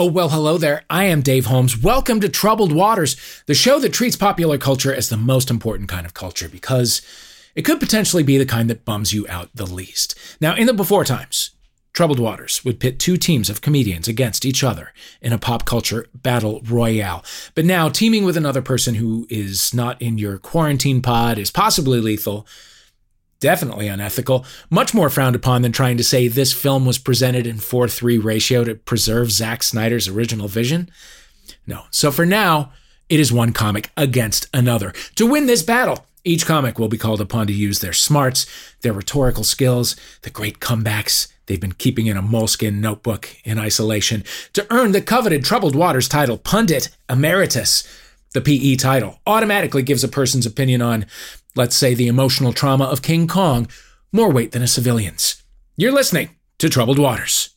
Oh, well, hello there. I am Dave Holmes. Welcome to Troubled Waters, the show that treats popular culture as the most important kind of culture because it could potentially be the kind that bums you out the least. Now, in the before times, Troubled Waters would pit two teams of comedians against each other in a pop culture battle royale. But now, teaming with another person who is not in your quarantine pod is possibly lethal definitely unethical, much more frowned upon than trying to say this film was presented in 4 3 ratio to preserve Zack Snyder's original vision. No. So for now, it is one comic against another. To win this battle, each comic will be called upon to use their smarts, their rhetorical skills, the great comebacks they've been keeping in a Moleskine notebook in isolation to earn the coveted Troubled Waters title Pundit Emeritus. The PE title automatically gives a person's opinion on let's say the emotional trauma of King Kong, more weight than a civilian's. You're listening to Troubled Waters.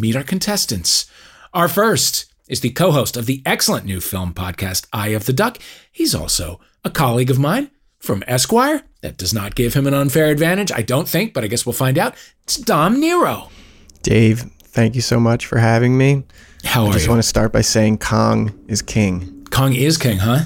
Meet our contestants. Our first is the co host of the excellent new film podcast, Eye of the Duck. He's also a colleague of mine from Esquire. That does not give him an unfair advantage, I don't think, but I guess we'll find out. It's Dom Nero. Dave, thank you so much for having me. How are you? I just you? want to start by saying Kong is king. Kong is king, huh?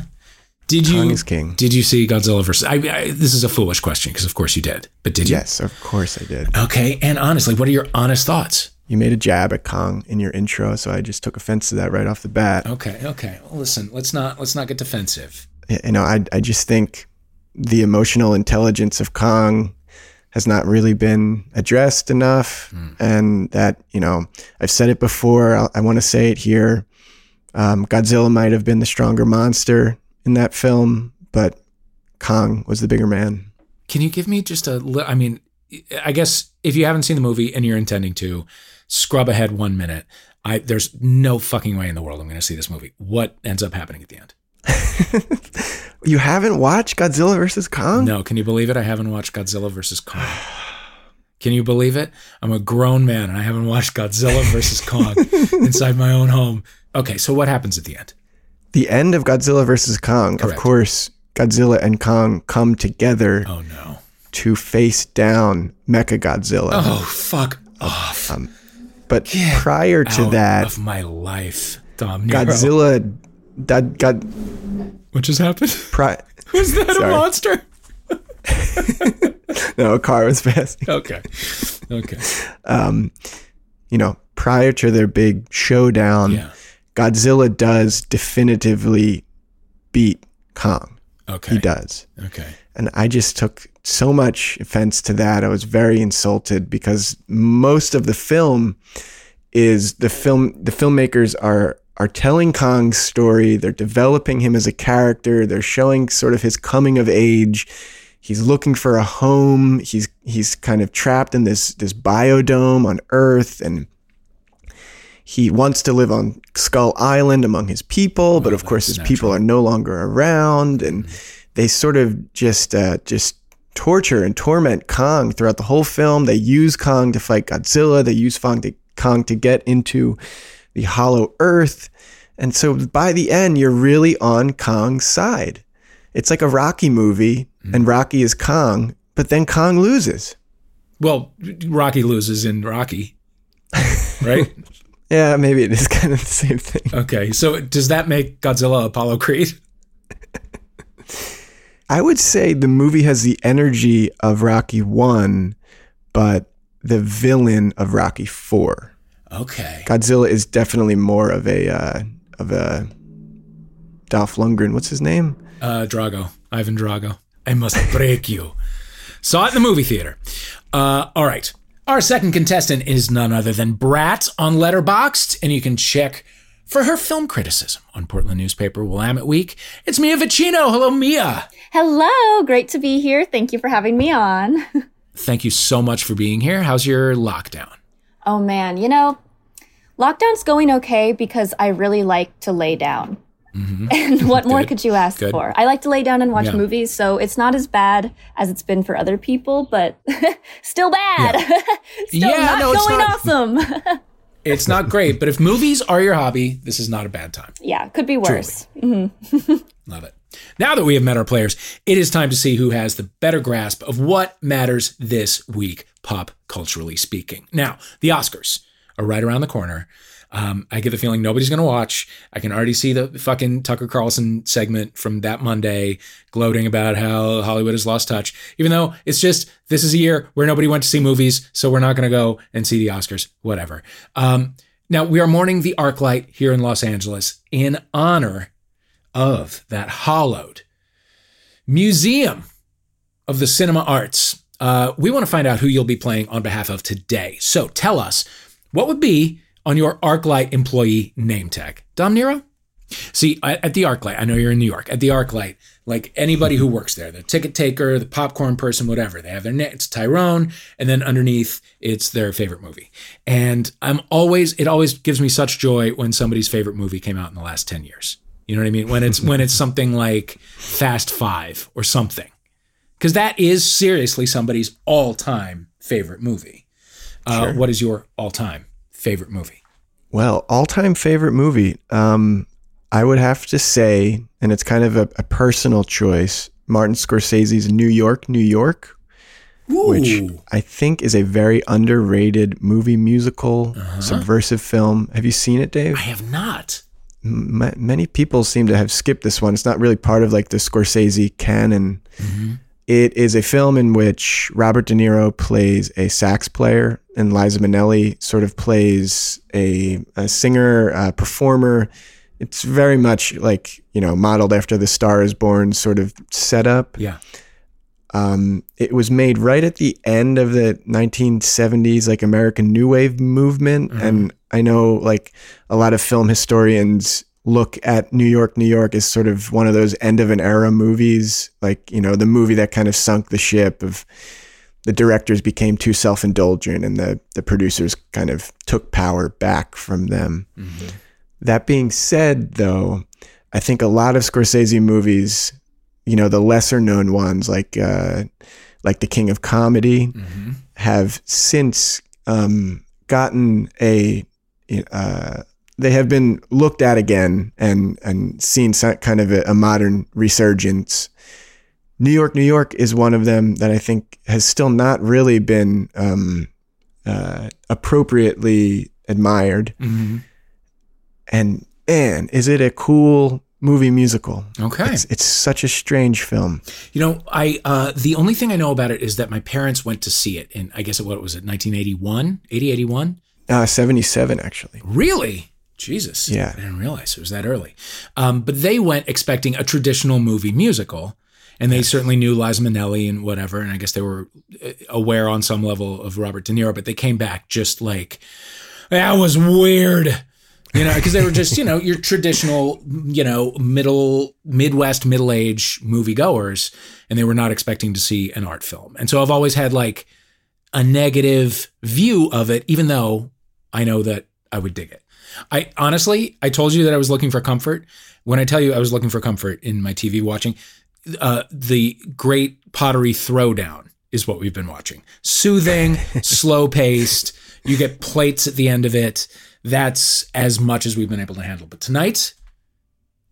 Did you? Kong is king. Did you see Godzilla versus? I, I, this is a foolish question because of course you did, but did you? Yes, of course I did. Okay, and honestly, what are your honest thoughts? You made a jab at Kong in your intro, so I just took offense to that right off the bat. Okay, okay. Well, listen, let's not let's not get defensive. You know, I I just think the emotional intelligence of Kong has not really been addressed enough, and that you know I've said it before. I, I want to say it here. Um, Godzilla might have been the stronger monster in that film, but Kong was the bigger man. Can you give me just a? li- I mean, I guess if you haven't seen the movie and you're intending to, scrub ahead one minute. I there's no fucking way in the world I'm going to see this movie. What ends up happening at the end? You haven't watched Godzilla versus Kong? No, can you believe it? I haven't watched Godzilla versus Kong. Can you believe it? I'm a grown man and I haven't watched Godzilla versus Kong inside my own home. Okay, so what happens at the end? The end of Godzilla versus Kong, Correct. of course, Godzilla and Kong come together Oh no. to face down Mecha Godzilla. Oh fuck off. Um, but get prior to that, of my life, Dom Nero. Godzilla that got What just happened? pri- Was that a monster? no a car was passing. Okay. Okay. Um, you know, prior to their big showdown, Yeah. Godzilla does definitively beat Kong. Okay. He does. Okay. And I just took so much offense to that. I was very insulted because most of the film is the film the filmmakers are are telling Kong's story, they're developing him as a character, they're showing sort of his coming of age. He's looking for a home. He's he's kind of trapped in this this biodome on Earth and he wants to live on Skull Island among his people, but of course his people are no longer around, and they sort of just uh, just torture and torment Kong throughout the whole film. They use Kong to fight Godzilla. They use Kong to, Kong to get into the Hollow Earth, and so by the end, you're really on Kong's side. It's like a Rocky movie, and mm-hmm. Rocky is Kong, but then Kong loses. Well, Rocky loses in Rocky. Right? Yeah, maybe it is kind of the same thing. okay. So does that make Godzilla Apollo Creed? I would say the movie has the energy of Rocky 1, but the villain of Rocky 4. Okay. Godzilla is definitely more of a uh, of a Dolph Lundgren. What's his name? Uh, Drago. Ivan Drago. I must break you. Saw it in the movie theater. Uh, all right. Our second contestant is none other than Brat on Letterboxd, and you can check for her film criticism on Portland newspaper Willamette Week. It's Mia Vicino. Hello, Mia. Hello, great to be here. Thank you for having me on. Thank you so much for being here. How's your lockdown? Oh man, you know, lockdown's going okay because I really like to lay down. Mm-hmm. And what more could you ask Good. for? I like to lay down and watch Yeah. movies, so it's not as bad as it's been for other people, but still bad. still Yeah, not no, it's going awesome. It's not great, but if movies are your hobby, this is not a bad time. yeah, could be worse. Love it. Now that we have met our players, it is time to see who has the better grasp of what matters this week, pop culturally speaking. Now, the Oscars are right around the corner. Um, I get the feeling nobody's going to watch. I can already see the fucking Tucker Carlson segment from that Monday gloating about how Hollywood has lost touch, even though it's just this is a year where nobody went to see movies, so we're not going to go and see the Oscars, whatever. Um, now, we are mourning the Arclight here in Los Angeles in honor of that hollowed museum of the cinema arts. Uh, we want to find out who you'll be playing on behalf of today. So tell us what would be on your ArcLight employee name tag. Dom Nero? See, at the ArcLight, I know you're in New York. At the ArcLight, like anybody who works there, the ticket taker, the popcorn person, whatever, they have their name. It's Tyrone, and then underneath, it's their favorite movie. And I'm always, it always gives me such joy when somebody's favorite movie came out in the last ten years. You know what I mean? When it's when it's something like Fast Five or something, because that is seriously somebody's all-time favorite movie. Uh, What is your all-time favorite movie? Well, all time favorite movie. Um, I would have to say, and it's kind of a, a personal choice, Martin Scorsese's New York, New York, which I think is a very underrated movie musical, subversive film. Have you seen it, Dave? I have not. M- many people seem to have skipped this one. It's not really part of like the Scorsese canon. It is a film in which Robert De Niro plays a sax player and Liza Minnelli sort of plays a, a singer, a performer. It's very much like, you know, modeled after the Star is Born sort of setup. Yeah. Um, it was made right at the end of the 1970s, like American New Wave movement. And I know like a lot of film historians look at New York, New York as sort of one of those end of an era movies, like, you know, the movie that kind of sunk the ship of the directors became too self indulgent and the, the producers kind of took power back from them. That being said, though, I think a lot of Scorsese movies, you know, the lesser known ones like uh, like The King of Comedy, have since um, gotten a uh, they have been looked at again and and seen some kind of a, a modern resurgence. New York, New York is one of them that I think has still not really been um, uh, appropriately admired. Mm-hmm. And man, is it a cool movie musical? Okay. It's, it's such a strange film. You know, I uh, the only thing I know about it is that my parents went to see it in I guess what was it 1981, 80, 81? Uh, 77, actually. Really? Jesus. Yeah. I didn't realize it was that early. Um, but they went expecting a traditional movie musical. And they certainly knew Liza Minnelli and whatever. And I guess they were uh, aware on some level of Robert De Niro, but they came back just like, that was weird. You know, because they were just, you know, your traditional, you know, middle, Midwest, middle age moviegoers. And they were not expecting to see an art film. And so I've always had like a negative view of it, even though I know that I would dig it. I honestly, I told you that I was looking for comfort. When I tell you I was looking for comfort in my TV watching, uh, the Great Pottery Throwdown is what we've been watching. Soothing, slow paced. You get plates at the end of it. That's as much as we've been able to handle. But tonight,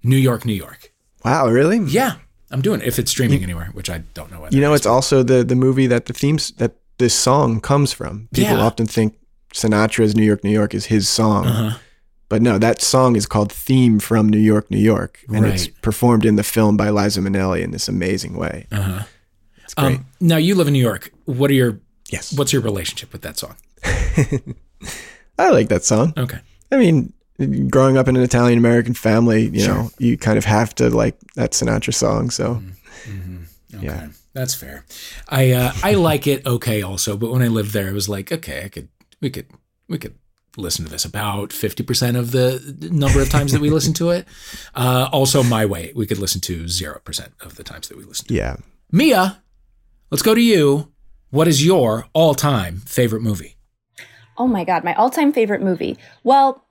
New York, New York. Wow, really? Yeah, I'm doing it if it's streaming anywhere, which I don't know. You know, it it's also the the movie that the themes that this song comes from. People Yeah. often think Sinatra's New York, New York is his song. Uh-huh. But no, that song is called Theme from New York, New York. And it's performed in the film by Liza Minnelli in this amazing way. Uh-huh. Um, now you live in New York. What are your yes. what's your relationship with that song? I like that song. Okay. I mean, growing up in an Italian American family, you know, you kind of have to like that Sinatra song. So Okay. Yeah. That's fair. I uh, I like it okay also, but when I lived there, it was like, okay, I could we could we could listen to this about 50% of the number of times that we listen to it. Uh, also my way, we could listen to 0% of the times that we listen to it. yeah. Mia, let's go to you. What is your all-time favorite movie? Oh my God, my all time favorite movie. Well,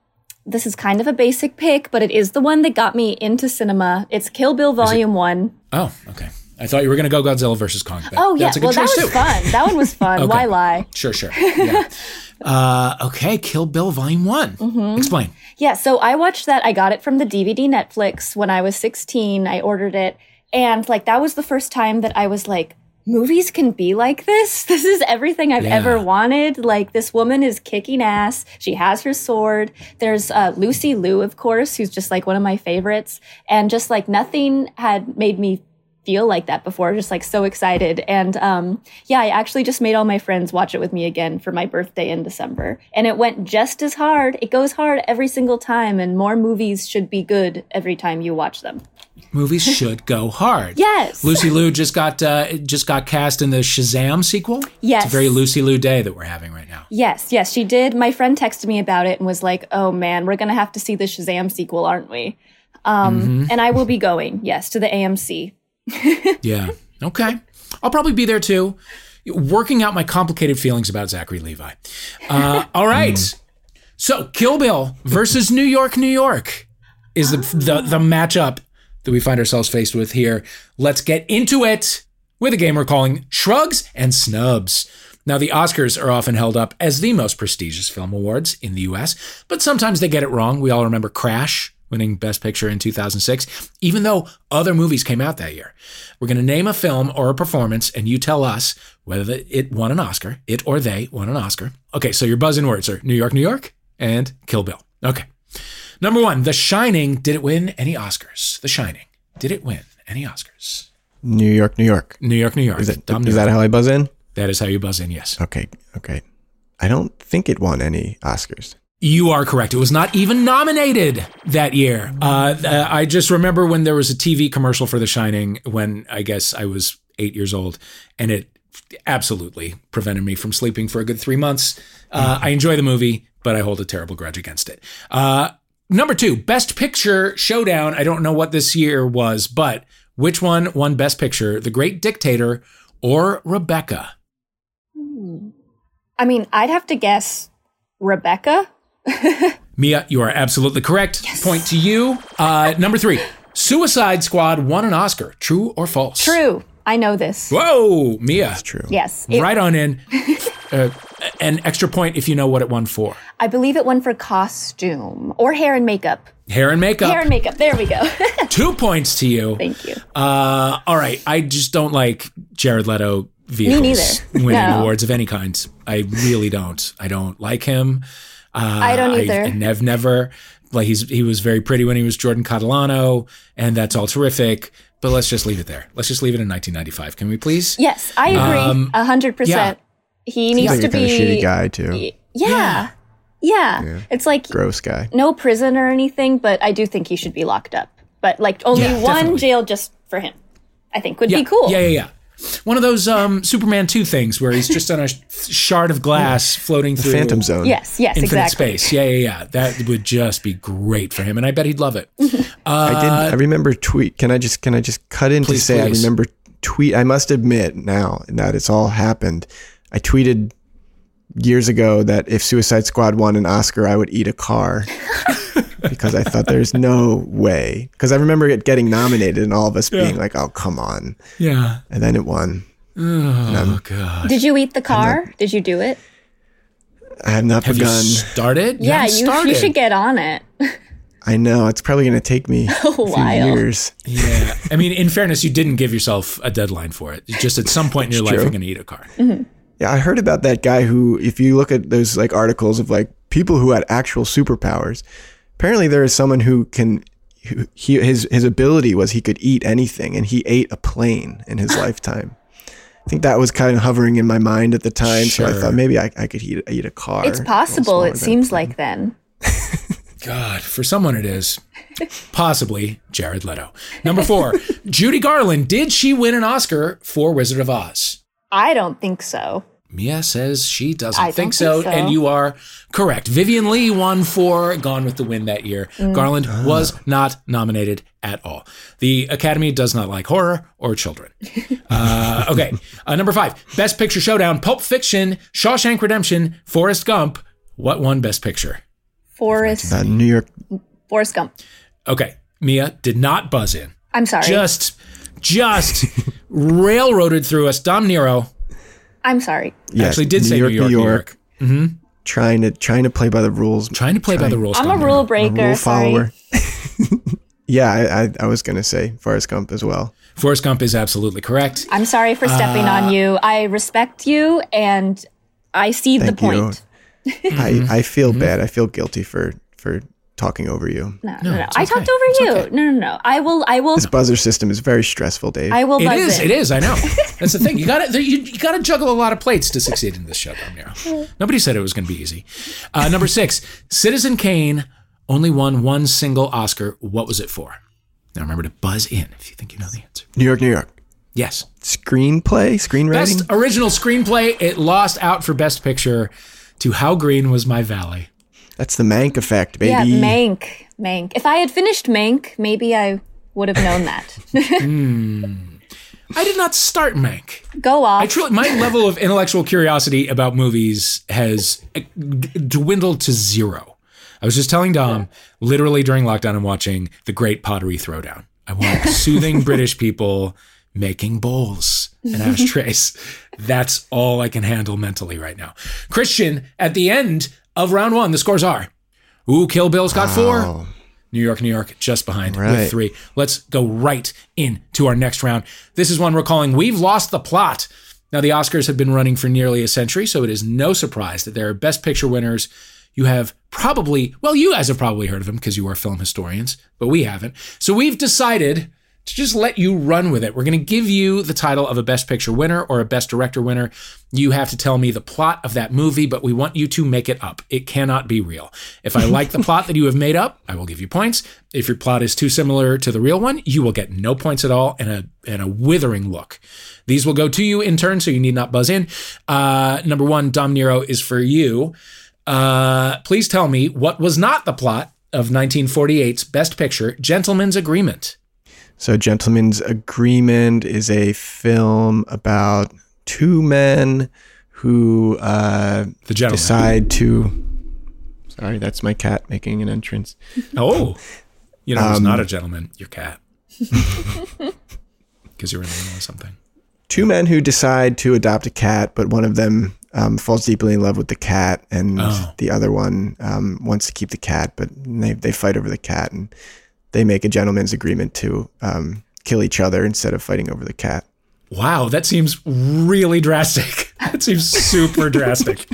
this is kind of a basic pick, but it is the one that got me into cinema. It's Kill Bill Volume 1. Oh, okay. I thought you were going to go Godzilla versus Kong. That- Oh, yeah. that's a good Well, that was too. fun. That one was fun. Why lie? Sure, sure. Yeah. uh, okay, Kill Bill Volume One. Mm-hmm. Explain. Yeah, so I watched that. I got it from the DVD Netflix when I was 16. I ordered it. And like, that was the first time that I was like, movies can be like this. This is everything I've Yeah. ever wanted. Like, this woman is kicking ass. She has her sword. There's uh, Lucy Liu, of course, who's just like one of my favorites. And just like nothing had made me feel like that before just like so excited. And um yeah i actually just made all my friends watch it with me again for my birthday in december. And it went just as hard. It goes hard every single time and more movies should be good every time you watch them. Movies should go hard. yes. Lucy Liu just got uh, just got cast in the Shazam sequel. Yes. It's a very Lucy Liu day that we're having right now. yes yes she did. My friend texted me about it and was like oh man we're gonna have to see the shazam sequel aren't we? Um and i will be going yes to the amc Yeah. Okay. I'll probably be there too, working out my complicated feelings about Zachary Levi. Uh, all right. So Kill Bill versus New York, New York is the, the the matchup that we find ourselves faced with here. Let's get into it with a game we're calling Shrugs and Snubs. Now, the Oscars are often held up as the most prestigious film awards in the US, but sometimes they get it wrong. We all remember Crash winning Best Picture in 2006, even though other movies came out that year. We're going to name a film or a performance, and you tell us whether it won an Oscar, it or they won an Oscar. Okay, so your buzzing words are New York, New York, and Kill Bill. Okay. Number one, The Shining. Did it win any Oscars? The Shining. Did it win any Oscars? New York, New York. New York, New York. Is, it, is that how I buzz in? that is how you buzz in, yes. Okay, okay. I don't think it won any Oscars. You are correct. It was not even nominated that year. Uh, uh, I just remember when there was a TV commercial for The Shining when I guess I was eight years old, and it absolutely prevented me from sleeping for a good three months. Uh, I enjoy the movie, but I hold a terrible grudge against it. Uh, number two, Best Picture Showdown. I don't know what this year was, but which one won Best Picture? The Great Dictator or Rebecca? i mean i'd have to guess rebecca Mia, you are absolutely correct. Point to you. Uh, number three, Suicide Squad won an Oscar. True or false? true i know this Whoa, Mia. It's true. yes It- Right on in. Uh, an extra point if you know what it won for. i believe it won for costume or hair and makeup Hair and makeup. hair and makeup there we go Two points to you. thank you Uh, all right. I just don't like Jared Leto vehicles neither. winning No. awards of any kind. I really don't. I don't like him. Uh, I don't either. I, have never like he's he was very pretty when he was Jordan Catalano, and that's all terrific. But let's just leave it there. Let's just leave it in 1995. Can we please? Yes, I agree. Um, A hundred percent. He needs He's to be a kind of shitty guy too. Yeah. yeah. It's like Gross guy. no prison or anything, but I do think he should be locked up. But like only Yeah, one definitely. jail just for him. I think would Yeah. be cool. Yeah, yeah, yeah. One of those um, Superman 2 things where he's just on a shard of glass floating through Phantom Zone. Yes, yes, infinite exactly. space. Yeah, yeah, yeah. That would just be great for him, and I bet he'd love it. I did. I remember tweet. Can I just can I just cut in Uh, Please, to say please. I remember tweet. I must admit now that it's all happened. I tweeted years ago that if Suicide Squad won an Oscar, I would eat a car because I thought there's no way. Because I remember it getting nominated and all of us being like, "Oh, come on!" Yeah. And then it won. Oh god. Did you eat the car? Did you do it? I have not Have you begun. started? You Yeah, you, started. you should get on it. I know it's probably going to take me a few while. years. Yeah. I mean, in fairness, you didn't give yourself a deadline for it. Just at some point in your life, true. you're going to eat a car. Mm-hmm. Yeah, I heard about that guy who, if you look at those like articles of like people who had actual superpowers, apparently there is someone who can. who- He, his his ability was he could eat anything, and he ate a plane in his lifetime. I think that was kind of hovering in my mind at the time, so I thought maybe I, I could eat eat a car. It's possible. It seems like then. God, for someone it is. Possibly Jared Leto. Number four, Judy Garland. Did she win an Oscar for Wizard of Oz? I don't think so. Mia says she doesn't I don't think, so, so. and you are correct. Vivien Leigh won for Gone with the Wind that year. Mm. Garland was not nominated at all. The Academy does not like horror or children. Uh, okay, uh, number five, Best Picture Showdown: Pulp Fiction, Shawshank Redemption, Forrest Gump. What won Best Picture? Forrest Uh, New York. Forrest Gump. Okay, Mia did not buzz in. I'm sorry. Just, just railroaded through us. Dom Nero I'm sorry. Yes, actually did say New York, New York. Mm-hmm. Trying to trying to play by the rules. Trying to play by the rules. I'm a Nero. rule a breaker. rule follower. yeah, I, I, I was gonna say Forrest Gump as well. Forrest Gump is absolutely correct. I'm sorry for stepping Uh, on you. I respect you and I see the Thank you. point. I, mm-hmm. I feel mm-hmm. bad. I feel guilty for for talking over you. No, no, no. it's I okay. talked over It's you. okay. No, no, no. I will. I will. This buzzer system is very stressful, Dave. I will It buzz is. in. It is. I know. That's the thing. You got to you, you got to juggle a lot of plates to succeed in this show, Dom Nero. Nobody said it was going to be easy. Uh, number six, Citizen Kane only won one single Oscar. What was it for? Now remember to buzz in if you think you know the answer. New York, New York. Yes. Screenplay, screenwriting. Best original screenplay. It lost out for Best Picture to How Green Was My Valley. That's the Mank effect, baby. Yeah, Mank. Mank. If I had finished Mank, maybe I would have known that. I did not start Mank. Go off. I truly, my level of intellectual curiosity about movies has uh, dwindled to zero. I was just telling Dom, literally during lockdown, I'm watching The Great Pottery Throwdown. I want soothing British people making bowls and ashtrays. That's all I can handle mentally right now. Christian, at the end of round one, the scores are Ooh, Kill Bill's got four. Oh, New York, New York, just behind Right. with three. Let's go right into our next round. This is one we're calling We've Lost the Plot. Now, the Oscars have been running for nearly a century, so it is no surprise that there are Best Picture winners. You have probably, well, you guys have probably heard of them because you are film historians, but we haven't. So we've decided to just let you run with it. We're going to give you the title of a Best Picture winner or a Best Director winner. You have to tell me the plot of that movie, but we want you to make it up. It cannot be real. If I like the plot that you have made up, I will give you points. If your plot is too similar to the real one, you will get no points at all and a and a withering look. These will go to you in turn, so you need not buzz in. Uh, number one, Dom Nero is for you. Uh, please tell me what was not the plot of 1948's Best Picture, Gentleman's Agreement. So, Gentleman's Agreement is a film about two men who uh, decide to. Sorry, that's my cat making an entrance. Oh, you know, it's Um, not a gentleman. Your cat. Because you're in the middle of something. Two men who decide to adopt a cat, but one of them um, falls deeply in love with the cat, and Oh. the other one um, wants to keep the cat, but they, they fight over the cat, and they make a gentleman's agreement to um, kill each other instead of fighting over the cat. Wow, that seems really drastic. That seems super drastic.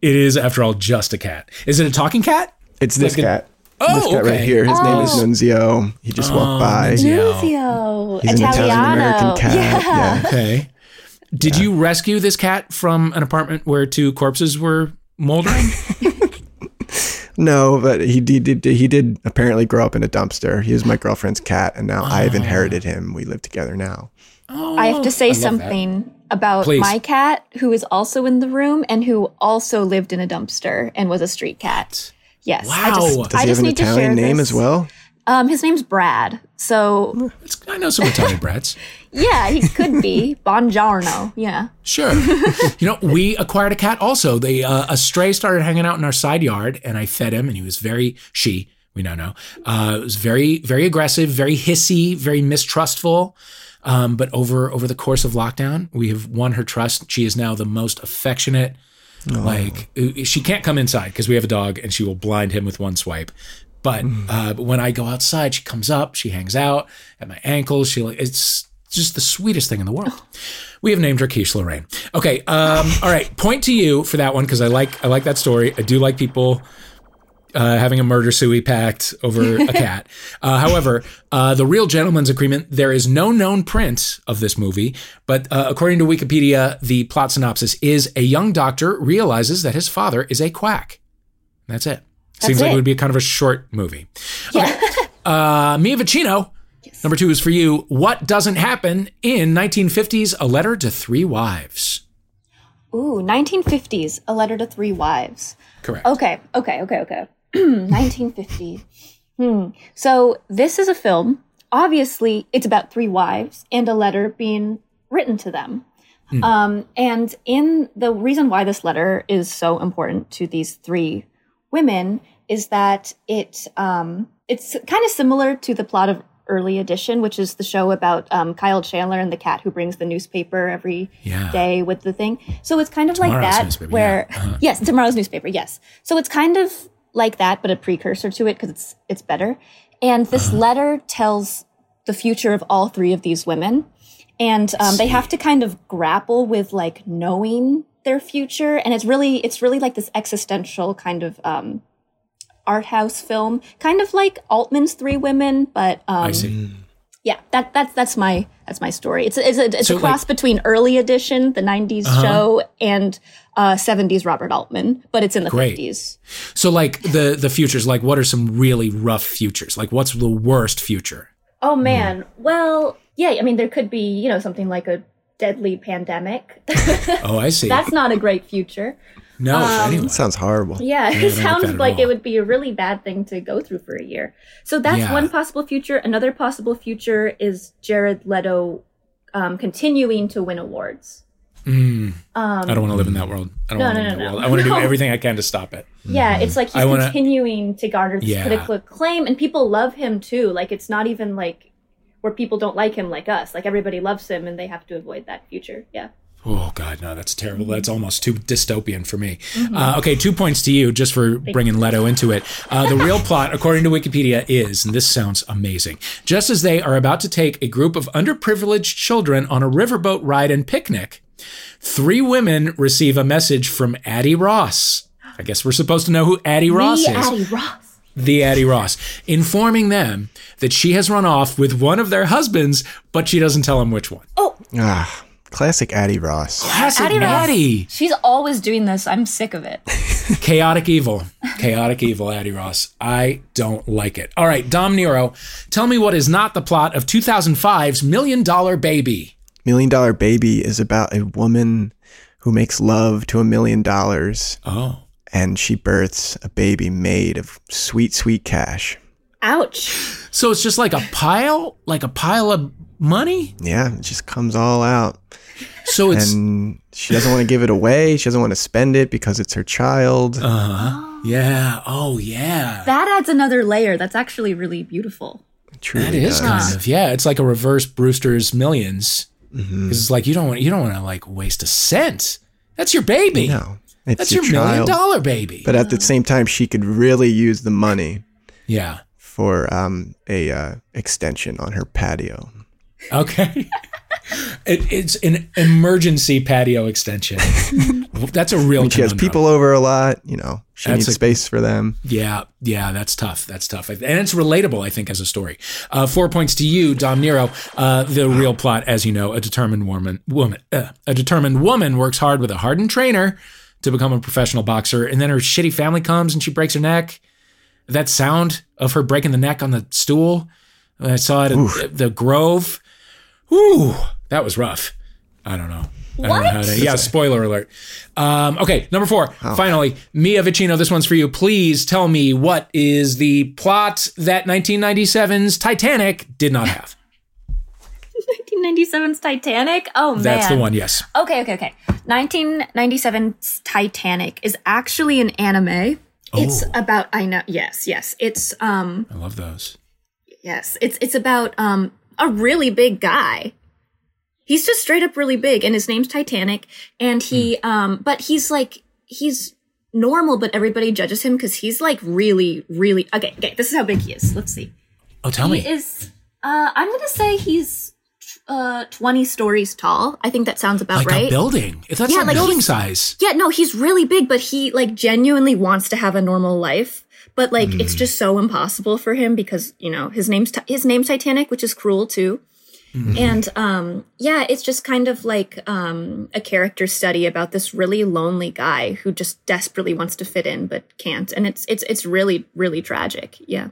It is, after all, just a cat. Is it a talking cat? It's this Like a- cat. Oh, this cat okay. right here. His name is Oh. Nunzio. He just walked by. Nunzio. Nunzio. He's an Italian American cat. Yeah. Yeah. Okay. Did you rescue this cat from an apartment where two corpses were moldering? No, but he did, did he did apparently grow up in a dumpster. He was my girlfriend's cat, and now I've inherited him. We live together now. I have to say love that. something about Please. my cat who is also in the room and who also lived in a dumpster and was a street cat. Yes. I just, Does Does I he just have an need to share Italian name this. as well? Um, his name's Brad. So I know some Italian brats. Yeah, he could be Bongiorno. Yeah. Sure. you know, we acquired a cat also. They uh, a stray started hanging out in our side yard, and I fed him, and he was very she. We now know. Uh, it was very very aggressive, very hissy, very mistrustful. Um, but over over the course of lockdown, we have won her trust. She is now the most affectionate. Like uh, she can't come inside because we have a dog, and she will blind him with one swipe. But, uh, but when I go outside, she comes up, she hangs out at my ankles. She like it's just the sweetest thing in the world. We have named her Quiche Lorraine. Okay, um, all right. Point to you for that one because I like I like that story. I do like people uh, having a murder suey pact over a cat. Uh, however, uh, the real gentleman's agreement. There is no known print of this movie, but uh, according to Wikipedia, the plot synopsis is a young doctor realizes that his father is a quack. That's it. Seems like it. it would be kind of a short movie. Okay. uh, Mia Vicino. Number two is for you. What doesn't happen in 1950s A Letter to Three Wives? Ooh, 1950s, A Letter to Three Wives. Correct. Okay, okay, okay, okay. 1950. Hmm. So this is a film. Obviously, it's about three wives and a letter being written to them. Um, and in the reason why this letter is so important to these three women is that it um, it's kind of similar to the plot of Early Edition, which is the show about um, Kyle Chandler and the cat who brings the newspaper every day Yeah. with the thing. So it's kind of like that, newspaper, where yeah. Uh-huh. yes, tomorrow's newspaper, yes. So it's kind of like that, but a precursor to it because it's it's better. And this Uh-huh. letter tells the future of all three of these women, and um, they have to kind of grapple with like knowing their future, and it's really it's really like this existential kind of um, art house film, kind of like Altman's Three Women, but um, I see. yeah, that that's that's my that's my story. It's a, it's a, it's So, a cross like- between early edition, the '90s show, and uh, '70s Robert Altman, but it's in the Great. '50s. So like the the futures, like what are some really rough futures? Like what's the worst future? Oh man, well, yeah, I mean there could be you know something like a deadly pandemic. Oh, I see. that's not a great future. No, anyway. That sounds horrible. Yeah, it don't like sounds like it would be a really bad thing to go through for a year. So that's Yeah. one possible future. Another possible future is Jared Leto um, continuing to win awards. Mm. I don't want to live in that world. I don't No, want to no, live in no, that no. world. I want to do everything I can to stop it. Yeah, it's like he's wanna- continuing to garner this Yeah. critical acclaim, and people love him too. Like it's not even like where people don't like him like us. Like everybody loves him, and they have to avoid that future. Yeah. Oh God, no, that's terrible. That's almost too dystopian for me. Mm-hmm. Uh, okay, two points to you just for bringing Leto into it. Uh, the real plot, according to Wikipedia, is, and this sounds amazing. Just as they are about to take a group of underprivileged children on a riverboat ride and picnic, three women receive a message from Addie Ross. I guess we're supposed to know who Addie Ross the is. Addie Ross. the Addie Ross, informing them that she has run off with one of their husbands, but she doesn't tell them which one. Oh, Ah, classic Addie Ross. Classic Addie Ross. Addie. She's always doing this. I'm sick of it. Chaotic evil. Chaotic evil, Addie Ross. I don't like it. All right, Dom Nero, tell me what is not the plot of 2005's Million Dollar Baby. Million Dollar Baby is about a woman who makes love to a million dollars Oh. and she births a baby made of sweet, sweet cash. Ouch. So it's just like a pile, like a pile of money? Yeah, it just comes all out. So it's And she doesn't want to give it away. She doesn't want to spend it because it's her child. uh yeah. Oh yeah. That adds another layer. That's actually really beautiful. It truly That is does. kind of yeah. It's like a reverse Brewster's Millions. Mm-hmm. Because it's like you don't want you don't want to like waste a cent. That's your baby. No, it's That's your, million dollar baby. But at the same time, she could really use the money yeah. for um, a uh, extension on her patio. Okay. it, it's an emergency patio extension. That's a real. She has people over a lot. You know, she That's needs a- space for them. Yeah, yeah, that's tough. That's tough, and it's relatable. I think as a story. Uh, four points to you, Dom Nero. Uh, the real plot, as you know, a determined woman, woman, uh, a determined woman works hard with a hardened trainer to become a professional boxer, and then her shitty family comes and she breaks her neck. That sound of her breaking the neck on the stool, I saw it at the Grove. Ooh, that was rough. I don't know. I don't know how to, yeah, spoiler alert. Um, okay, number four. Finally, Mia Vicino, this one's for you. Please tell me what is the plot that 1997's Titanic did not have. 1997's Titanic. Oh man, That's the one, yes. Okay, okay, okay. 1997's Titanic is actually an anime. Oh. It's Oh. about I know. Yes, yes. It's um I love those. yes. It's it's about um a really big guy. He's just straight up really big and his name's Titanic and he Hmm. um but he's like he's normal but everybody judges him cuz he's like really really Okay, okay. This is how big he is. Let's see. Oh, tell He me. is uh I'm going to say he's uh 20 stories tall. I think that sounds about Like right. a building. If that's Yeah, like building size. Yeah, no, he's really big, but he like genuinely wants to have a normal life. But like, it's just so impossible for him because you know his name's his name's Titanic, which is cruel too. And um, yeah, it's just kind of like um, a character study about this really lonely guy who just desperately wants to fit in but can't, and it's it's it's really really tragic. Yeah.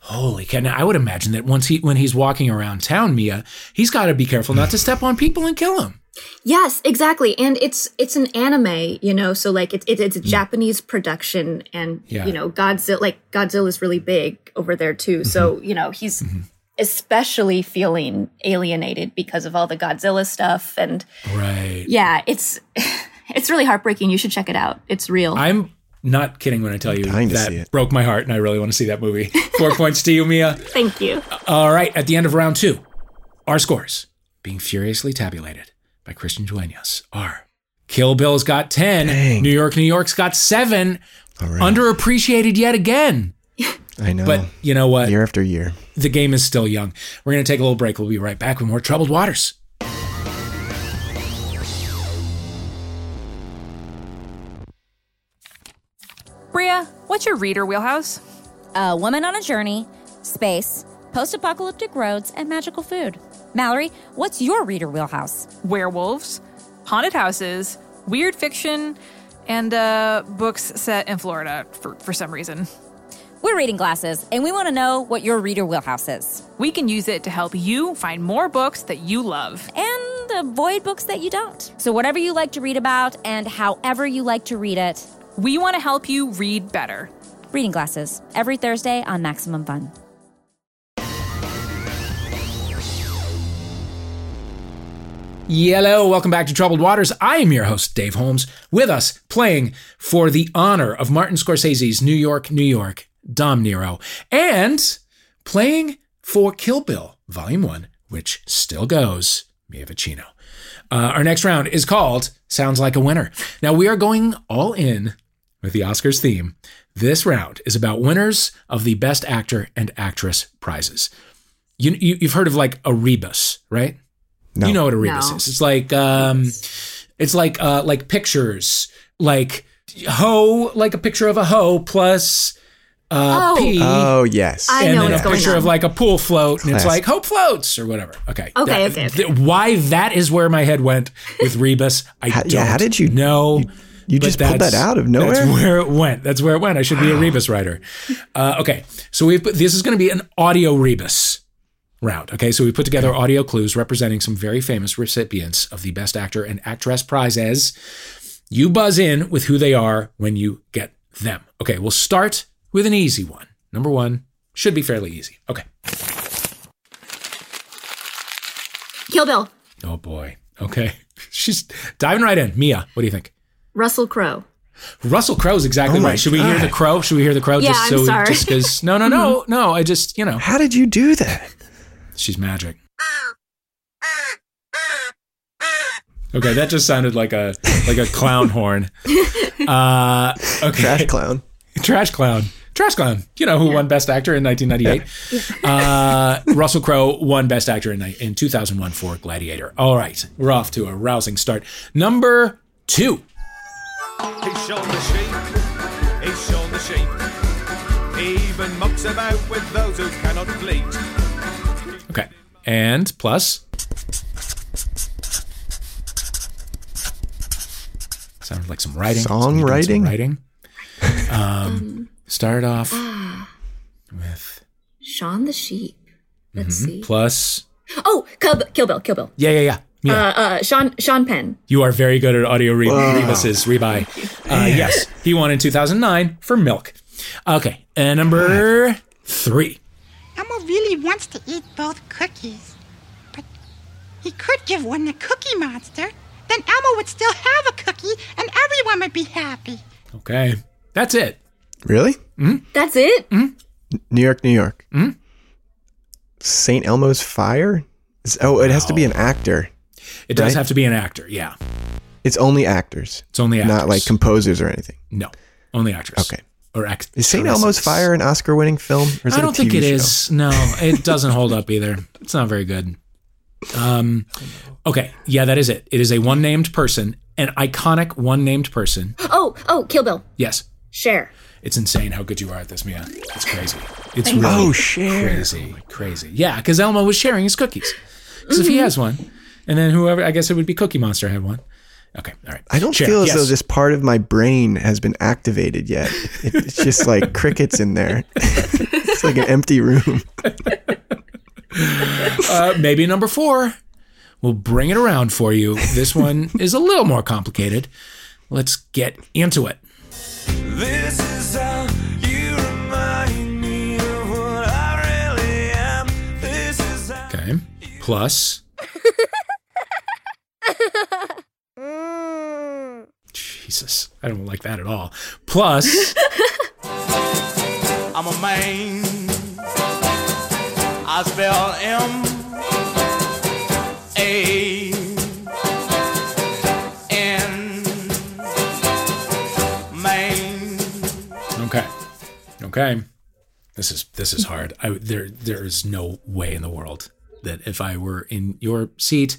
Holy cow. Now, I would imagine that once he when he's walking around town, Mia, he's got to be careful not to step on people and kill them. Yes, exactly. And it's it's an anime, you know, so like it's it, it's a mm. Japanese production and Yeah. you know, Godzilla like Godzilla is really big over there too. So, mm-hmm. you know, he's mm-hmm. especially feeling alienated because of all the Godzilla stuff and Right. yeah, it's it's really heartbreaking. You should check it out. It's real. I'm Not kidding when I tell you Dying to see that broke my heart, and I really want to see that movie. Four points to you, Mia. Thank you. All right, at the end of round two, our scores being furiously tabulated by Christian Duenas are Kill Bill's got 10, Dang. New York, New York's got 7, All right. underappreciated yet again. I know. But you know what? year after year. The game is still young. We're going to take a little break. We'll be right back with more Troubled Waters. Bria, what's your reader wheelhouse? A woman on a journey, space, post apocalyptic roads, and magical food. Mallory, what's your reader wheelhouse? Werewolves, haunted houses, weird fiction, and uh, books set in Florida for, for some reason. We're reading glasses, and we want to know what your reader wheelhouse is. We can use it to help you find more books that you love. And avoid books that you don't. So, whatever you like to read about and however you like to read it, We want to help you read better. reading glasses every Thursday on Maximum Fun. Hello, welcome back to Troubled Waters. I am your host, Dave Holmes. With us, playing for the honor of Martin Scorsese's New York, New York, Dom Nero, and playing for Kill Bill, Volume 1, which still goes, Mia Vicino. Uh, our next round is called Sounds Like a Winner. Now, we are going all in with the Oscars theme. This round is about winners of the Best Actor and Actress prizes. You, you, you've heard of like a rebus, right? No. You know what a rebus No. is. It's like um it's like uh like pictures, like hoe, like a picture of a hoe plus uh Oh. P Oh yes. I and know then what's a going picture on. of like a pool float and it's like hope floats or whatever. Okay. Okay, That- okay, okay. th- why that is where my head went with rebus, I How- don't yeah, how did you- know. you but just pulled that that's- out of nowhere. That's where it went. That's where it went. I should be a rebus writer. Uh, okay, so we've put, this is going to be an audio rebus round. Okay, so we put together audio clues representing some very famous recipients of the Best Actor and Actress prizes. You buzz in with who they are when you get them. Okay, we'll start with an easy one. Number one should be fairly easy. Okay. Kill Bill. Oh boy. Okay. She's diving right in. Mia, what do you think? Russell Crowe. Russell Crowe's exactly Oh right. Should we hear the crow? Should we hear the crow? Yeah, just I'm so sorry. just because no no no no. I just you know How did you do that? She's magic. Okay, that just sounded like a like a clown horn. Uh, okay, Trash clown. Trash clown. Trash clown. You know who won Best Actor in 1998? Uh, Russell Crowe won Best Actor in, ni- in 2001 for Gladiator. All right, we're off to a rousing start. Number two. He's Shaun the Sheep, he's Shaun the Sheep. He even mucks about with those who cannot bleat. Okay, and plus. Sounded like some writing. Somebody doing some Songwriting? Writing. Um, start off with Shaun the Sheep. Let's Mm-hmm. see. plus. Oh, Kill, Bill- Kill Bill. Kill Bill. Yeah, yeah, yeah. Yeah. Uh, uh, Sean Sean Penn. You are very good at audio re- rebuses, rebuy. Uh, yes, he won in 2009 for Milk. Okay, and number three. Elmo really wants to eat both cookies. But he could give one to Cookie Monster. Then Elmo would still have a cookie and everyone would be happy. Okay, that's it. Really? That's it. New York, New York. Hmm? St. Elmo's Fire? Is- Oh, it has to be an actor. It does Right? have to be an actor. Yeah, It's only actors. it's only actors. Not like composers or anything. no, only actors. Okay. Or act. Is St. Elmo's Fire an Oscar winning film? Or is I don't think TV it show? is. No, it doesn't hold up either. It's not very good. Um, okay, yeah, that is it. It is a one named person, an iconic one named person. Oh, oh, Kill Bill. Yes, Cher. it's insane how good you are at this, Mia. It's crazy. It's really Oh, share. crazy, crazy. Yeah, because Elmo was sharing his cookies. Because if he has one, and then whoever, I guess it would be Cookie Monster had one. Okay, all right. I don't Cher, feel as yes. though this part of my brain has been activated yet. It, it's just like crickets in there. it's like an empty room. Uh, maybe number four. We'll bring it around for you. This one is a little more complicated. Let's get into it. This is how you remind me of what I really am. This is how. Okay. Plus. Jesus, I don't like that at all. Plus, I'm a man. I spell M A N. Man. okay, okay, this is this is hard. I there there is no way in the world that if I were in your seat,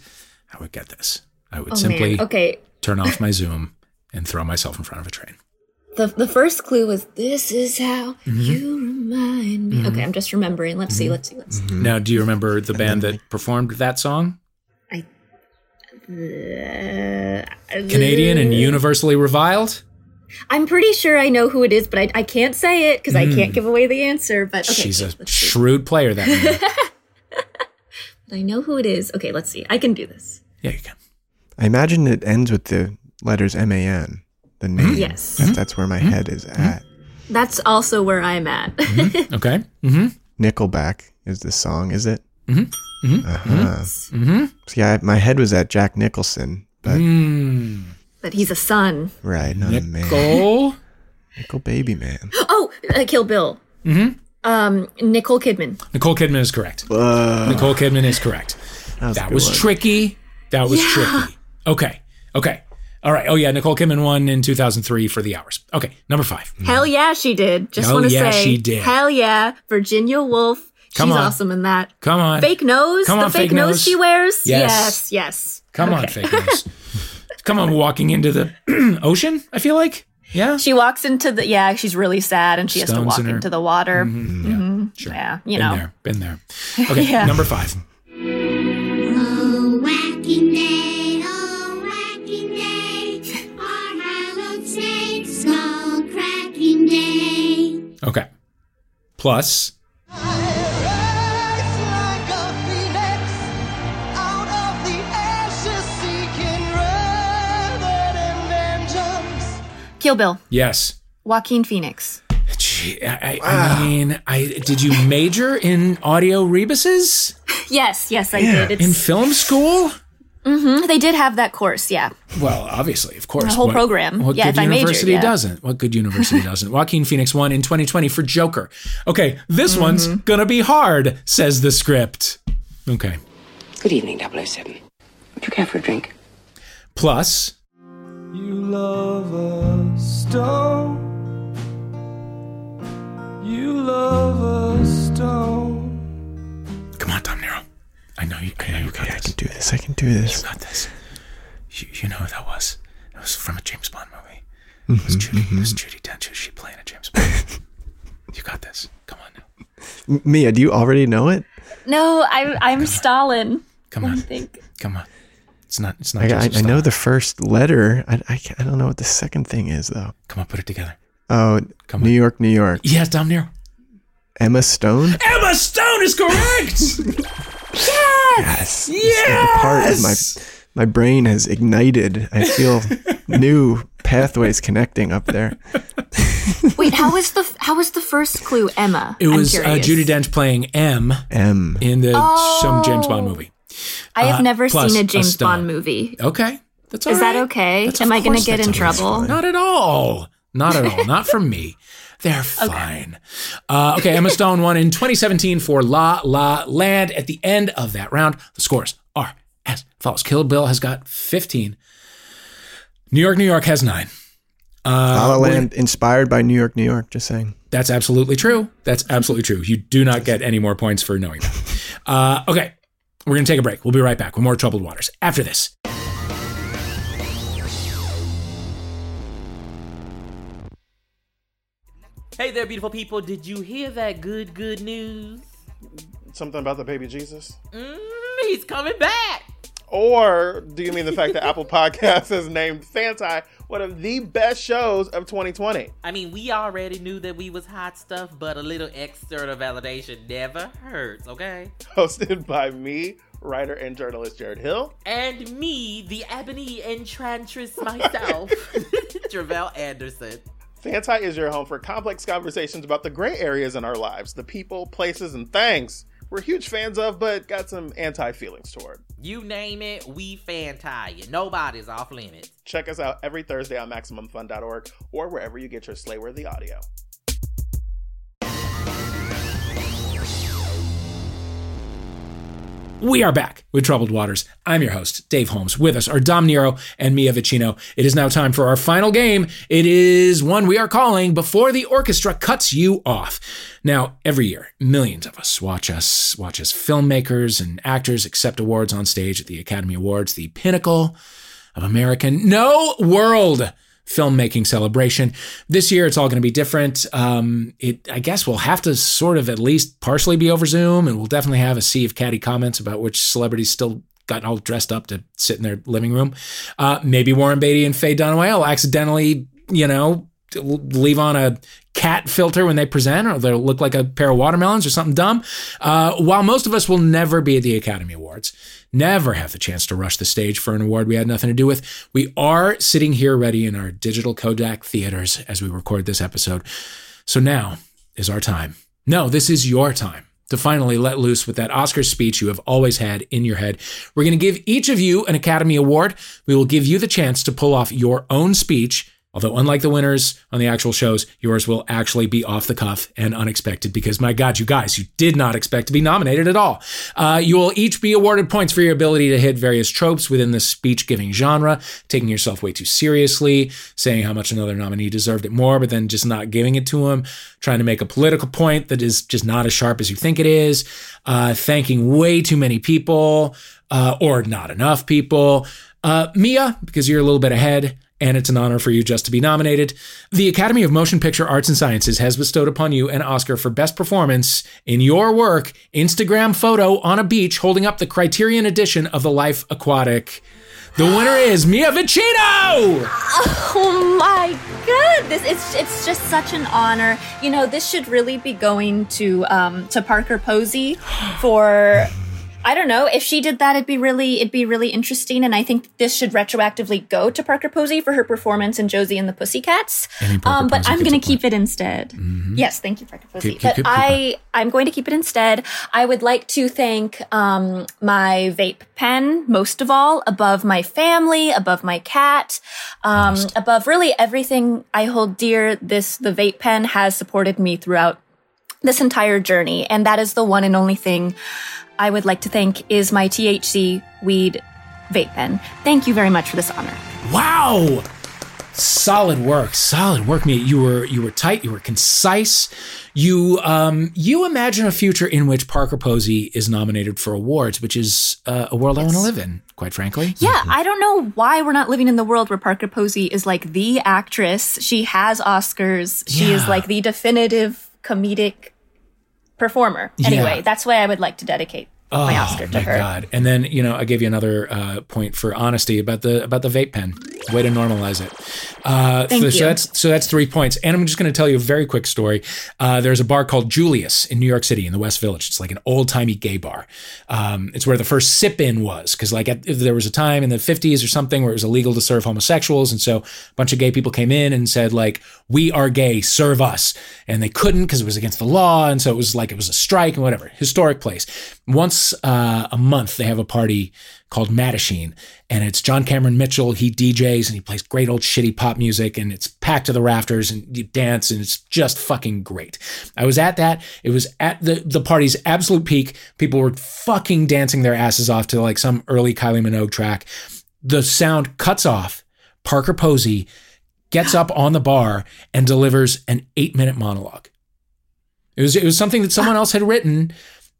I would get this. I would Oh simply man. Okay. turn off my Zoom and throw myself in front of a train. The the first clue was this is how Mm-hmm. you remind me. Okay, I'm just remembering. Let's see. Let's see. Let's see. Now, do you remember the band that performed that song? I Uh, Canadian and universally reviled. I'm pretty sure I know who it is, but I, I can't say it because I can't give away the answer. But okay. She's a let's see. shrewd player. That woman. I know who it is. Okay, let's see. I can do this. yeah, you can. I imagine it ends with the letters M A N. The name. Yes. That- That's where my head is at. That's also where I'm at. Okay. Mm-hmm. Nickelback is the song, is it? Mm-hmm. Uh-huh. Mm-hmm. See, I, my head was at Jack Nicholson, but Mm. but he's a son. right, not a man. Nicole. Nickel baby man. Oh, uh, Kill Bill. Mm-hmm. Um, Nicole Kidman. Nicole Kidman is correct. Uh, Nicole Kidman is correct. that was, That was tricky. That was tricky. Okay. Okay. All right. Oh yeah, Nicole Kidman won in 2003 for The Hours. Okay, number five. Hell yeah, she did. Just want to yeah, say, she did. Hell yeah, Virginia Woolf. Come She's on. awesome in that. Come on. Fake nose. Come the on, fake, fake nose. nose. she wears. Yes. Yes. Yes. Come on, fake nose. Come on, walking into the ocean. I feel like. Yeah. She walks into the yeah. She's really sad, and she has to walk in into the water. Mhm. Sure. Yeah, you know, been know. there. Been there. Okay. Yeah. Number five. Okay. Plus. Kill Bill. Yes. Joaquin Phoenix. Gee, I, I, I mean, I did you major in audio rebuses Yes, yes, I did. It's, in film school? Mhm, They did have that course. Yeah. Well, obviously, of course. The whole program. What Yeah, good if I majored, university yeah. doesn't? What good university doesn't? Joaquin Phoenix won in 2020 for Joker. Okay, this one's Mm-hmm. gonna be hard, says the script. Okay. Good evening, 007. Would you care for a drink? Plus, You love a stone. You love a stone. come on, Dom Nero. I know you. I know you got Okay, I can do this. I can do this. You got this. You, you know who that was? It was from a James Bond movie. It was mm-hmm, Judy. It was mm-hmm. Judi Dench. She playing a James Bond. you got this. Come on now. M- Mia, do you already know it? No, I, I'm Stalin. Come I on. think. Come on. It's not. It's not. I, I, I know the first letter. I, I, can't- I don't know what the second thing is, though. Come on, put it together. Oh, Come New on. York, New York. Yes, Dom Nero. Emma Stone? Emma Stone is correct. Yes. The part of my my brain has ignited. I feel new pathways connecting up there. Wait, how was the how was the first clue Emma? it I'm was uh. Judi Dench playing M M. in the some James Bond movie. I have uh, never seen a a James stone. Bond movie. Okay, that's all Is that okay? That's- Am I going to get in always trouble? Not at all. Not at all. Not from me. They're fine. Uh, okay, Emma Stone won in 2017 for La La Land. At the end of that round, the scores are as follows. Kill Bill has got 15. New York, New York has nine. La Uh, La Land, inspired by New York, New York. Just saying. That's absolutely true. That's absolutely true. You do not get any more points for knowing that. Uh, okay, we're going to take a break. We'll be right back with more Troubled Waters after this. Hey there, beautiful people. Did you hear that good, good news? Something about the baby Jesus? Mm, he's coming back. Or do you mean the fact that Apple Podcasts has named Fanti one of the best shows of 2020? I mean, we already knew that we was hot stuff, but a little external validation never hurts, okay? Hosted by me, writer and journalist Jarrett Hill. And me, the ebony enchantress myself, Tre'vell Anderson. Fanti is your home for complex conversations about the gray areas in our lives, the people, places, and things we're huge fans of, but got some anti feelings toward. You name it, we fan tie you. Nobody's off limits. Check us out every Thursday on MaximumFun.org or wherever you get your Slayworthy audio. We are back with Troubled Waters. I'm your host, Dave Holmes. With us are Dom Nero and Mia Vicino. It is now time for our final game. It is one we are calling Before the Orchestra Cuts You Off. Now, every year, millions of us watch us, watch as filmmakers and actors accept awards on stage at the Academy Awards, the pinnacle of American, no, world filmmaking celebration. This year, it's all going to be different. Um, it, I guess we'll have to sort of at least partially be over Zoom, and we'll definitely have a sea of catty comments about which celebrities still got all dressed up to sit in their living room. Uh, maybe Warren Beatty and Faye Dunaway will accidentally, you know, leave on a cat filter when they present, or they'll look like a pair of watermelons or something dumb. Uh, while most of us will never be at the Academy Awards, never have the chance to rush the stage for an award we had nothing to do with, we are sitting here ready in our digital Kodak theaters as we record this episode. So now is our time. No, this is your time to finally let loose with that Oscar speech you have always had in your head. We're going to give each of you an Academy Award. We will give you the chance to pull off your own speech Although, unlike the winners on the actual shows, yours will actually be off the cuff and unexpected because, my God, you guys, you did not expect to be nominated at all. Uh, you will each be awarded points for your ability to hit various tropes within the speech giving genre, taking yourself way too seriously, saying how much another nominee deserved it more, but then just not giving it to him, trying to make a political point that is just not as sharp as you think it is, uh, thanking way too many people uh, or not enough people. Uh, Mia, because you're a little bit ahead, and it's an honor for you just to be nominated. The Academy of Motion Picture Arts and Sciences has bestowed upon you an Oscar for Best Performance in your work, Instagram photo on a beach holding up the Criterion edition of The Life Aquatic. The winner is Mia Vicino! Oh my goodness! It's it's just such an honor. You know, this should really be going to um, to Parker Posey for I don't know if she did that. It'd be really, it'd be really interesting. And I think this should retroactively go to Parker Posey for her performance in Josie and the Pussycats. Um, but I'm going to keep it instead. Mm-hmm. Yes, thank you, Parker Posey. Keep- keep- but keep I, I'm going to keep it instead. I would like to thank um, my vape pen most of all, above my family, above my cat, um, above really everything I hold dear. This the vape pen has supported me throughout this entire journey. And that is the one and only thing I would like to thank is my THC weed vape pen. Thank you very much for this honor. Wow! Solid work, solid work, mate. You were you were tight, you were concise. You um you imagine a future in which Parker Posey is nominated for awards, which is uh, a world I want to live in, quite frankly. Yeah, I don't know why we're not living in the world where Parker Posey is like the actress. She has Oscars. She is like the definitive comedic performer. Anyway, Yeah. that's why I would like to dedicate my Oscar to Oh my her. God! And then you know, I gave you another uh, point for honesty about the about the vape pen. Way to normalize it. Uh, Thank so, you. so that's so that's three points. And I'm just going to tell you a very quick story. Uh, there's a bar called Julius in New York City in the West Village. It's like an old timey gay bar. Um, it's where the first sip in was because like at, there was a time in the 50s or something where it was illegal to serve homosexuals, and so a bunch of gay people came in and said like, "We are gay, serve us," and they couldn't because it was against the law, and so it was like it was a strike and whatever. Historic place. Once uh, a month, they have a party called Mattachine, and it's John Cameron Mitchell. He DJs and he plays great old shitty pop music, and it's packed to the rafters, and you dance, and it's just fucking great. I was at that. It was at the the party's absolute peak. People were fucking dancing their asses off to like some early Kylie Minogue track. The sound cuts off. Parker Posey gets up on the bar and delivers an eight minute monologue. It was it was something that someone else had written.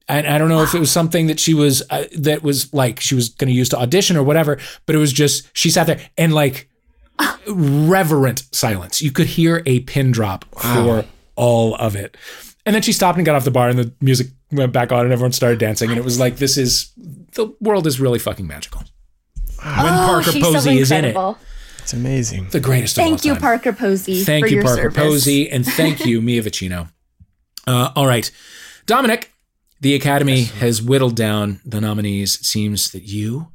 And I don't know if it was something that she was uh, that was like she was going to use to audition or whatever, but it was just she sat there and like reverent silence. You could hear a pin drop for all of it. And then she stopped and got off the bar and the music went back on and everyone started dancing and it was like this is the world is really fucking magical. When oh, Parker Posey so is in it. It's amazing. The greatest of Thank you, time. Parker Posey. Thank for you, your Parker service. Posey, and thank you, Mia Vicino. Uh, all right, Dominic, the Academy has whittled down the nominees. It seems that you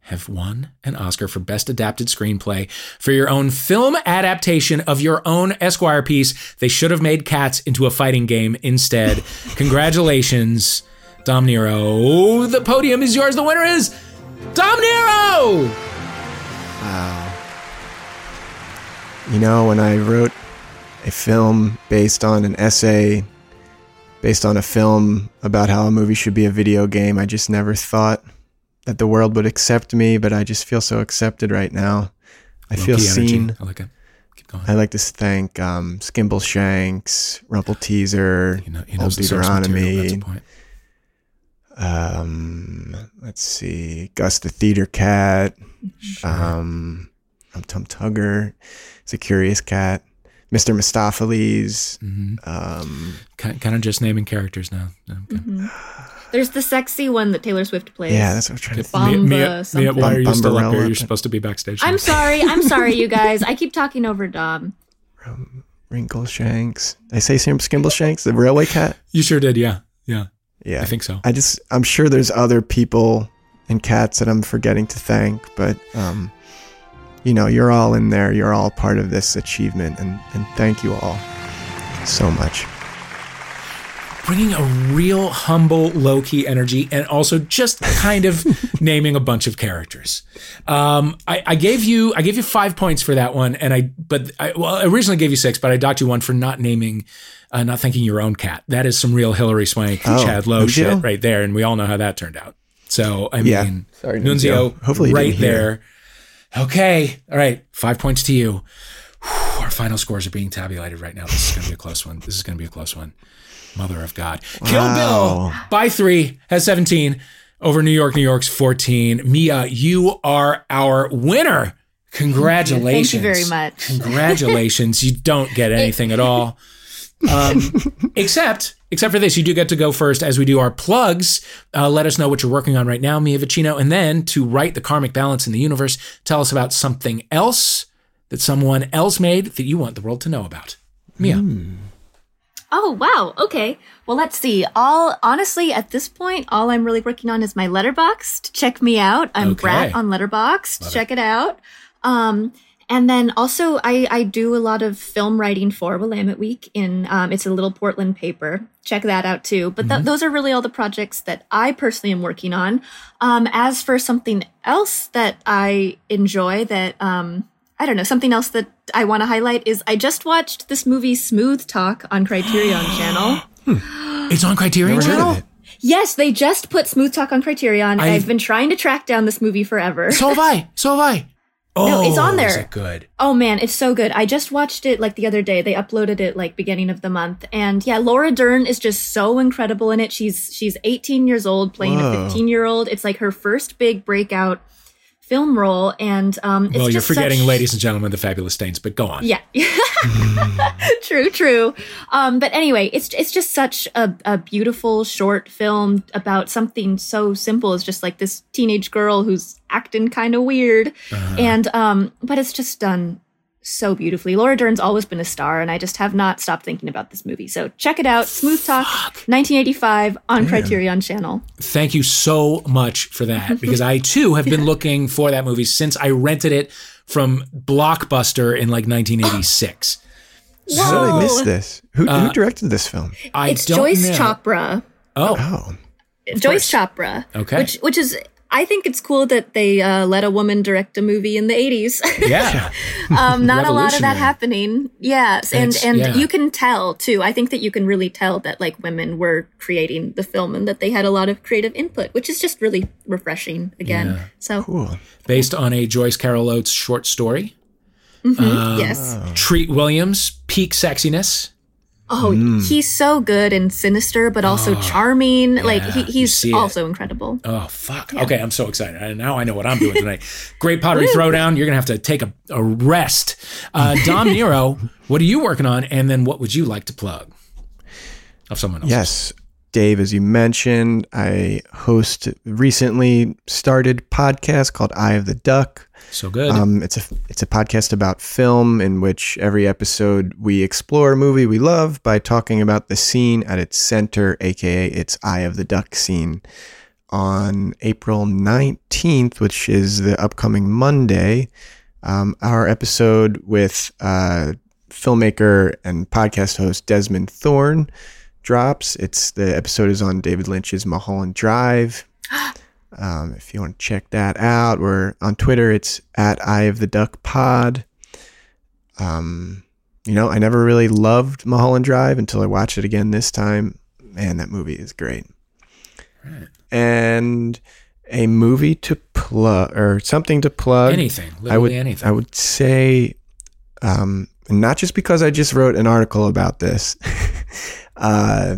have won an Oscar for Best Adapted Screenplay for your own film adaptation of your own Esquire piece. They should have made cats into a fighting game instead. Congratulations. Dom Nero. The podium is yours. The winner is Dom Nero. Wow. You know, when I wrote a film based on an essay, based on a film about how a movie should be a video game, I just never thought that the world would accept me, but I just feel so accepted right now. I feel Low-key energy. seen. I like it. Keep going. I like to thank um, Skimbleshanks, Rumple Teaser, He, know, he Old knows the source material. That's Deuteronomy. Um, let's see, Gus the Theater Cat, sure. um, Tum Tugger, it's a Curious Cat, Mr. Mistoffelees. Um, Kind, kind of just naming characters now. Okay. There's the sexy one that Taylor Swift plays. yeah, that's what I'm trying to Bum- think. Bumba Mia, Mia, why are you still up here? You're supposed to be backstage. I'm sorry. I'm sorry, you guys. I keep talking over Dom. Wrinkle Shanks. Did I say Sam Skimbleshanks, the railway cat? You sure did, yeah. Yeah. Yeah, I think so. I just, I'm sure there's other people and cats that I'm forgetting to thank, but um, you know, you're all in there. You're all part of this achievement, and and thank you all so much. Bringing a real humble, low key energy and also just kind of naming a bunch of characters. Um, I, I gave you I gave you five points for that one, and I but I well I originally gave you six, but I docked you one for not naming, uh, not thanking your own cat. That is some real Hilary Swank, Oh, Chad Lowe big shit right there, and we all know how that turned out. So I Yeah. mean, Sorry, Nunzio, Nunzio. Hopefully right didn't hear. There. Okay, all right, five points to you. Whew, our final scores are being tabulated right now. This is going to be a close one. This is going to be a close one. Mother of God. Kill Bill by three has 17 over New York, New York's 14. Mia, you are our winner. Congratulations. Thank you very much. Congratulations. you don't get anything at all. Um, except, except for this, you do get to go first as we do our plugs. Uh, let us know what you're working on right now, Mia Vicino, and then to write the karmic balance in the universe, tell us about something else that someone else made that you want the world to know about. Mia. Oh wow. Okay. Well, let's see. All honestly, at this point, all I'm really working on is my Letterboxd. Check me out. I'm Okay. Brat on Letterboxd. Check it. out. Um, and then also, I I do a lot of film writing for Willamette Week. In um, it's a little Portland paper. Check that out too. But th- those are really all the projects that I personally am working on. Um, as for something else that I enjoy, that um, I don't know, something else that I want to highlight is I just watched this movie Smooth Talk on Criterion Channel. It's on Criterion Channel? Yes, they just put Smooth Talk on Criterion. I've- I've, been trying to track down this movie forever. So have I. So have I. Oh, No, it's oh, on there. Is it good? Oh man, it's so good. I just watched it like the other day. They uploaded it like beginning of the month. And yeah, Laura Dern is just so incredible in it. She's she's 18 years old playing Whoa. a 15 year old. It's like her first big breakout film role. And um it's well, you're forgetting, such- ladies and gentlemen, the fabulous stains, but go on. Yeah. true, true. Um, but anyway, it's it's just such a, a beautiful short film about something so simple as just like this teenage girl who's acting kind of weird. And um, but it's just done so beautifully. Laura Dern's always been a star, and I just have not stopped thinking about this movie. So check it out. Smooth Talk, 1985 on Criterion Channel. Thank you so much for that because I too have been looking for that movie since I rented it from Blockbuster in like 1986. How did I Whoa. miss this? Who, Uh, who directed this film? I it's don't Joyce know. Chopra. Oh, Oh, Joyce Chopra. Okay. Which which is I think it's cool that they uh, let a woman direct a movie in the 80s. yeah. um, not a lot of that happening. Yes, and That's- and yeah. you can tell too. I think that you can really tell that like women were creating the film and that they had a lot of creative input, which is just really refreshing. Again, Yeah. so cool. Based on a Joyce Carol Oates short story. mhm, Um, yes. Treat Williams, peak sexiness. Oh, he's so good and sinister, but also charming. like he, he's see it. also incredible. Oh fuck! Okay, I'm so excited. And now I know what I'm doing tonight. Great pottery throwdown. You're gonna have to take a, a rest. Uh, Dom Nero, what are you working on? And then what would you like to plug? Of someone else. Yes, Dave, as you mentioned, I host recently started podcast called Eye of the Duck. So good. Um, it's a it's a podcast about film in which every episode we explore a movie we love by talking about the scene at its center, aka its Eye of the Duck scene. On April nineteenth, which is the upcoming Monday, um, our episode with uh, filmmaker and podcast host Desmond Thorne drops. It's the episode is on David Lynch's Mulholland Drive. Um, if you want to check that out, we're on Twitter. It's at Eye of the Duck Pod. Um, you know, I never really loved Mulholland Drive until I watched it again this time. Man, that movie is great. And a movie to plug or something to plug. Anything, I would, anything. I would say, um, not just because I just wrote an article about this. uh,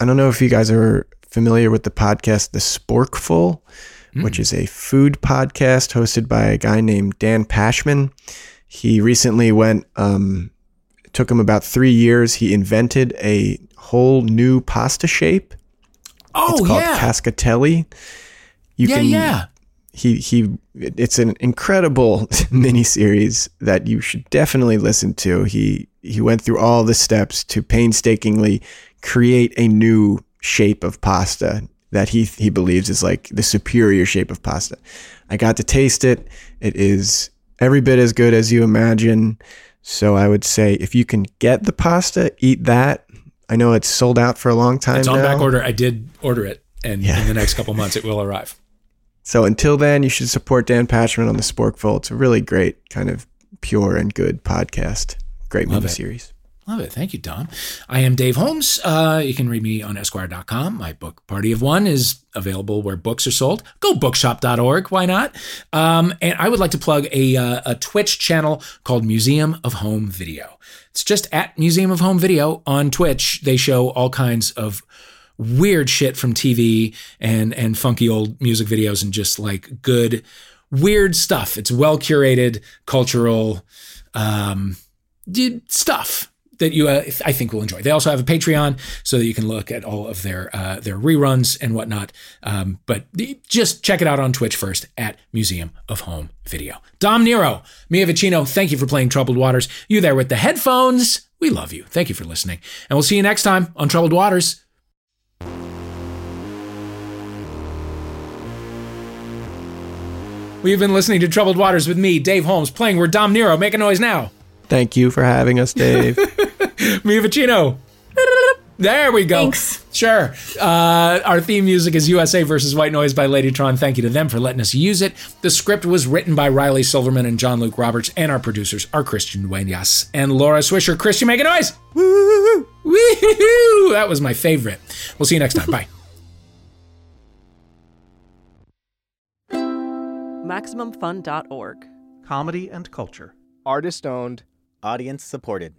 I don't know if you guys are familiar with the podcast The Sporkful, which is a food podcast hosted by a guy named Dan Pashman. He recently went, um, it took him about three years. He invented a whole new pasta shape. Oh, it's called yeah. Cascatelli. You Yeah, yeah. He he. It's an incredible miniseries that you should definitely listen to. He he went through all the steps to painstakingly create a new shape of pasta that he he believes is like the superior shape of pasta. I got to taste it. It is every bit as good as you imagine. So I would say if you can get the pasta, eat that. I know it's sold out for a long time It's on now. back order. I did order it, and Yeah. in the next couple months, it will arrive. So until then, you should support Dan Pashman on the Sporkful. It's a really great kind of pure and good podcast. Great Love movie series. Love it. Thank you, Dom. I am Dave Holmes. Uh, you can read me on Esquire.com. My book, Party of One, is available where books are sold. Go bookshop.org. Why not? Um, and I would like to plug a, uh, a Twitch channel called Museum of Home Video. It's just at Museum of Home Video on Twitch. They show all kinds of weird shit from TV and and funky old music videos and just like good weird stuff. It's well curated cultural um, stuff that you uh, I think will enjoy. They also have a Patreon so that you can look at all of their uh, their reruns and whatnot. Um, but just check it out on Twitch first at Museum of Home Video. Dom Nero, Mia Vicino, thank you for playing Troubled Waters. You there with the headphones? We love you. Thank you for listening, and we'll see you next time on Troubled Waters. We've been listening to Troubled Waters with me, Dave Holmes, playing We're Dom Nero. Make a noise now. Thank you for having us, Dave. Mia Vicino. There we go. Thanks. Sure. Uh, our theme music is USA versus White Noise by Ladytron. Thank you to them for letting us use it. The script was written by Riley Silverman and John Luke Roberts, and our producers are Christian Dueñas and Laura Swisher. Christian, make a noise. Woo! Woo! That was my favorite. We'll see you next time. Bye. MaximumFun.org. Comedy and culture. Artist owned. Audience supported.